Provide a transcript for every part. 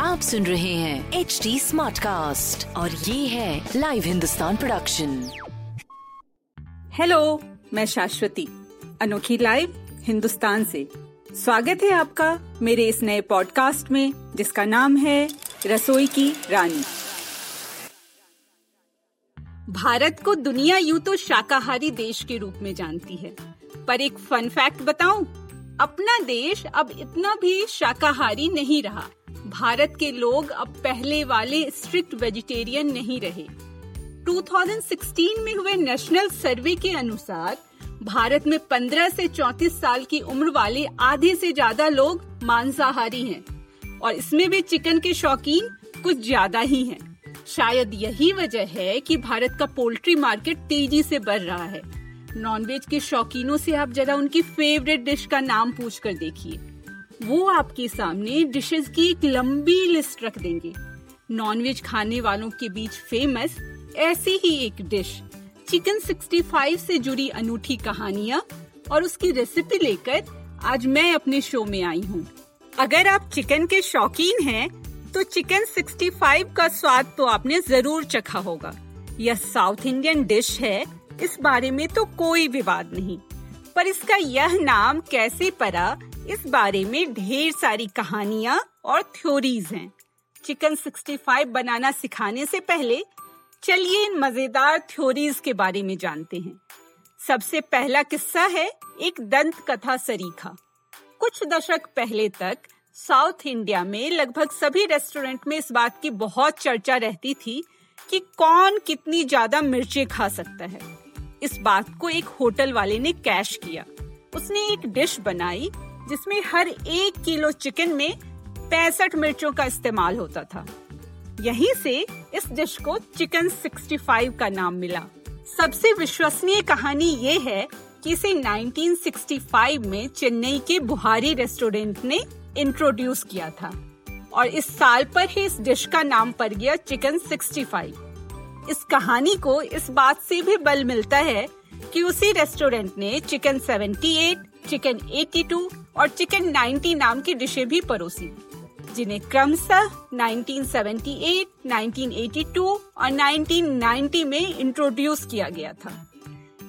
आप सुन रहे हैं एच डी स्मार्ट कास्ट और ये है लाइव हिंदुस्तान प्रोडक्शन हेलो मैं शाश्वती अनोखी लाइव हिंदुस्तान से। स्वागत है आपका मेरे इस नए पॉडकास्ट में जिसका नाम है रसोई की रानी। भारत को दुनिया यूँ तो शाकाहारी देश के रूप में जानती है पर एक फन फैक्ट बताऊँ? अपना देश अब इतना भी शाकाहारी नहीं रहा। भारत के लोग अब पहले वाले स्ट्रिक्ट वेजिटेरियन नहीं रहे। 2016 में हुए नेशनल सर्वे के अनुसार, भारत में 15 से 34 साल की उम्र वाले आधे से ज़्यादा लोग मांसाहारी हैं और इसमें भी चिकन के शौकीन कुछ ज़्यादा ही हैं। शायद यही वजह है कि भारत का पोल्ट्री मार्केट तेज़ी से बढ़ रहा है। नॉनवेज के शौकीनों से आप जरा उनकी फेवरेट डिश का नाम पूछ कर देखिए। वो आपके सामने डिशेस की एक लंबी लिस्ट रख देंगे। नॉनवेज खाने वालों के बीच फ़ेमस ऐसी ही एक डिश चिकन 65 से जुड़ी अनूठी कहानियाँ और उसकी रेसिपी लेकर आज मैं अपने शो में आई हूँ। अगर आप चिकन के शौकीन हैं, तो चिकन 65 का स्वाद तो आपने ज़रूर चखा होगा। यह साउथ इंडियन डिश है इस बारे में तो कोई विवाद नहीं। पर इसका यह नाम कैसे पड़ा, इस बारे में ढेर सारी कहानियाँ और थ्योरीज हैं। चिकन 65 बनाना सिखाने से पहले, चलिए इन मज़ेदार थ्योरीज के बारे में जानते हैं। सबसे पहला किस्सा है एक दंत कथा सरीखा। कुछ दशक पहले तक, साउथ इंडिया में लगभग सभी रेस्टोरेंट में इस बात की बहुत चर्चा रहती थी कि कौन कितनी ज़्यादा मिर्चें खा सकता है। इस बात को एक होटल वाले ने कैश किया। उसने एक डिश बनाई, जिसमें हर एक किलो चिकन में पैंसठ मिर्चों का इस्तेमाल होता था। यहीं से इस डिश को चिकन 65 का नाम मिला। सबसे विश्वसनीय कहानी ये है कि इसे 1965 में चेन्नई के बुहारी रेस्टोरेंट ने इंट्रोड्यूस किया था। और इस साल पर ही इस डिश का नाम पड़ गया चिकन 65 इस कहानी को इस बात से भी बल मिलता है कि उसी रेस्टोरेंट ने चिकन 78, चिकन 82 और चिकन 90 नाम की डिशें भी परोसी जिन्हें क्रमशः 1978, 1982 और 1990 में इंट्रोड्यूस किया गया था।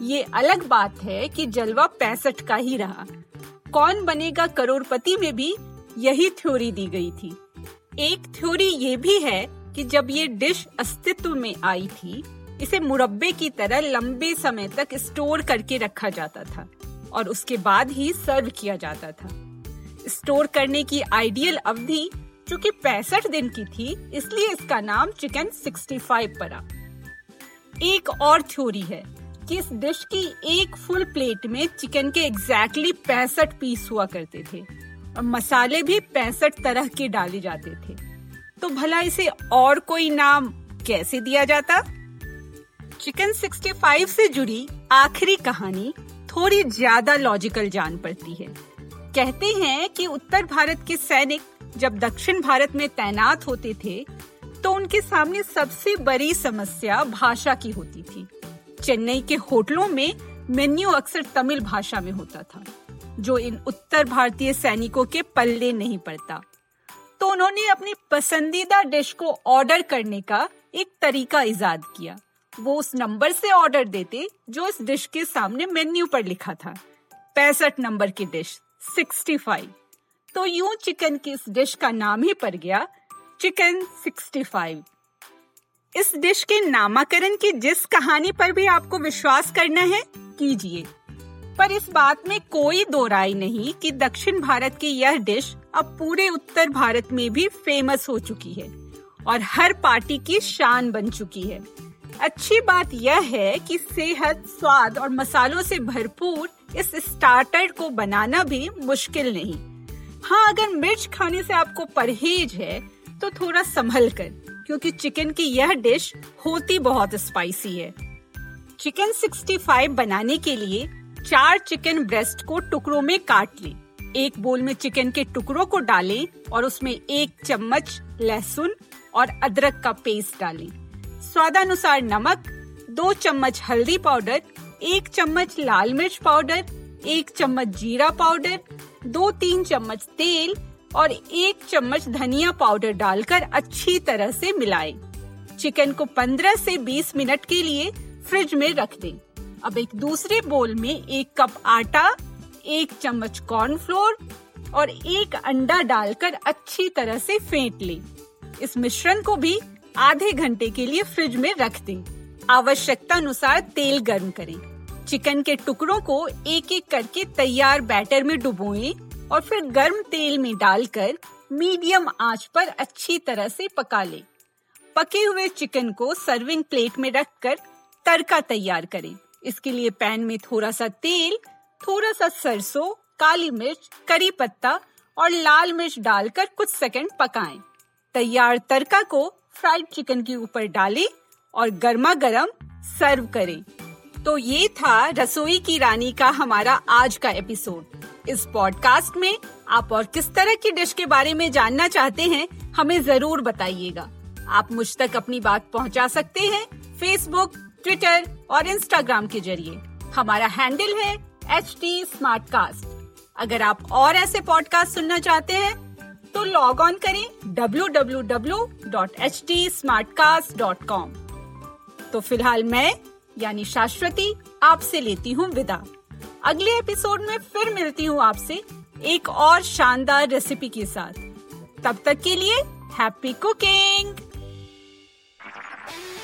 ये अलग बात है कि जलवा पैंसठ का ही रहा। कौन बनेगा करोड़पति में भी यही थ्योरी दी गई थी। एक थ्योरी ये भी है कि जब ये डिश अस्तित्व में आई थी, इसे मुरब्बे की तरह लंबे समय तक स्टोर करके रखा जाता था और उसके बाद ही सर्व किया जाता था। स्टोर करने की आइडियल अवधि चूँकि पैंसठ दिन की थी, इसलिए इसका नाम चिकन 65 पड़ा। एक और थ्योरी है कि इस डिश की एक फुल प्लेट में चिकन के एग्जैक्टली पैंसठ पीस हुआ करते थे और मसाले भी पैंसठ तरह के डाले जाते थे। तो भला इसे और कोई नाम कैसे दिया जाता? चिकन 65 से जुड़ी आखिरी कहानी थोड़ी ज़्यादा लॉजिकल जान पड़ती है। कहते हैं कि उत्तर भारत के सैनिक जब दक्षिण भारत में तैनात होते थे तो उनके सामने सबसे बड़ी समस्या भाषा की होती थी। चेन्नई के होटलों में मेन्यू अक्सर तमिल भाषा में होता था, जो इन उत्तर भारतीय सैनिकों के पल्ले नहीं पड़ता। तो उन्होंने अपनी पसंदीदा डिश को ऑर्डर करने का एक तरीका इजाद किया। वो उस नंबर से ऑर्डर देते जो इस डिश के सामने मेन्यू पर लिखा था। पैंसठ नंबर की डिश 65 तो यूँ चिकन की इस डिश का नाम ही पड़ गया, चिकन 65 इस डिश के नामाकरण की जिस कहानी पर भी आपको विश्वास करना है, कीजिए। पर इस बात में कोई दो राय नहीं कि दक्षिण भारत की यह डिश अब पूरे उत्तर भारत में भी फ़ेमस हो चुकी है और हर पार्टी की शान बन चुकी है। अच्छी बात यह है कि सेहत, स्वाद और मसालों से भरपूर इस स्टार्टर को बनाना भी मुश्किल नहीं। हाँ अगर मिर्च खाने से आपको परहेज है तो थोड़ा संभल कर, क्योंकि चिकन की यह डिश होती बहुत स्पाइसी है। चिकन 65 बनाने के लिए चार चिकन ब्रेस्ट को टुकड़ों में काट लें। एक बोल में चिकन के टुकड़ों को डालें और उसमें एक चम्मच लहसुन और अदरक का पेस्ट डालें स्वादानुसार नमक, दो चम्मच हल्दी पाउडर, एक चम्मच लाल मिर्च पाउडर, एक चम्मच जीरा पाउडर, दो तीन चम्मच तेल और एक चम्मच धनिया पाउडर डालकर अच्छी तरह से मिलाएँ। चिकन को 15 से 20 मिनट के लिए फ्रिज में रख दें अब एक दूसरे बोल में एक कप आटा एक चम्मच कॉर्नफ्लोर और एक अंडा डालकर अच्छी तरह से फेंट लें। इस मिश्रण को भी आधे घंटे के लिए फ्रिज में रख दें। आवश्यकता अनुसार तेल गर्म करें। चिकन के टुकड़ों को एक एक करके तैयार बैटर में डुबोएँ और फिर गर्म तेल में डालकर मीडियम आँच पर अच्छी तरह से पका लें। पके हुए चिकन को सर्विंग प्लेट में रखकर तड़का तैयार करें। इसके लिए पैन में थोड़ा सा तेल थोड़ा सा सरसों, काली मिर्च, करी पत्ता और लाल मिर्च डालकर कुछ सेकंड पकाएँ। तैयार तड़का को फ्राइड चिकन के ऊपर डालें और गर्मा गर्म सर्व करें। तो ये था रसोई की रानी का हमारा आज का एपिसोड इस पॉडकास्ट में आप और किस तरह की डिश के बारे में जानना चाहते हैं, हमें ज़रूर बताइएगा। आप मुझ तक अपनी बात पहुँचा सकते हैं फेसबुक ट्विटर और इंस्टाग्राम के ज़रिए। हमारा हैंडल है एच टी स्मार्ट कास्ट अगर आप और ऐसे पॉडकास्ट सुनना चाहते हैं तो लॉग ऑन करें W W W dot H T smart cast dot com तो फ़िलहाल मैं, यानी शाश्वती, आपसे लेती हूँ विदा। अगले एपिसोड में फिर मिलती हूँ आपसे एक और शानदार रेसिपी के साथ। तब तक के लिए हैप्पी कुकिंग